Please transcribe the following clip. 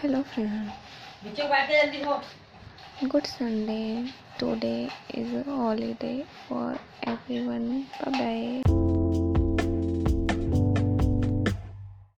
Hello friend. Good Sunday. Today is a holiday for everyone. Bye bye.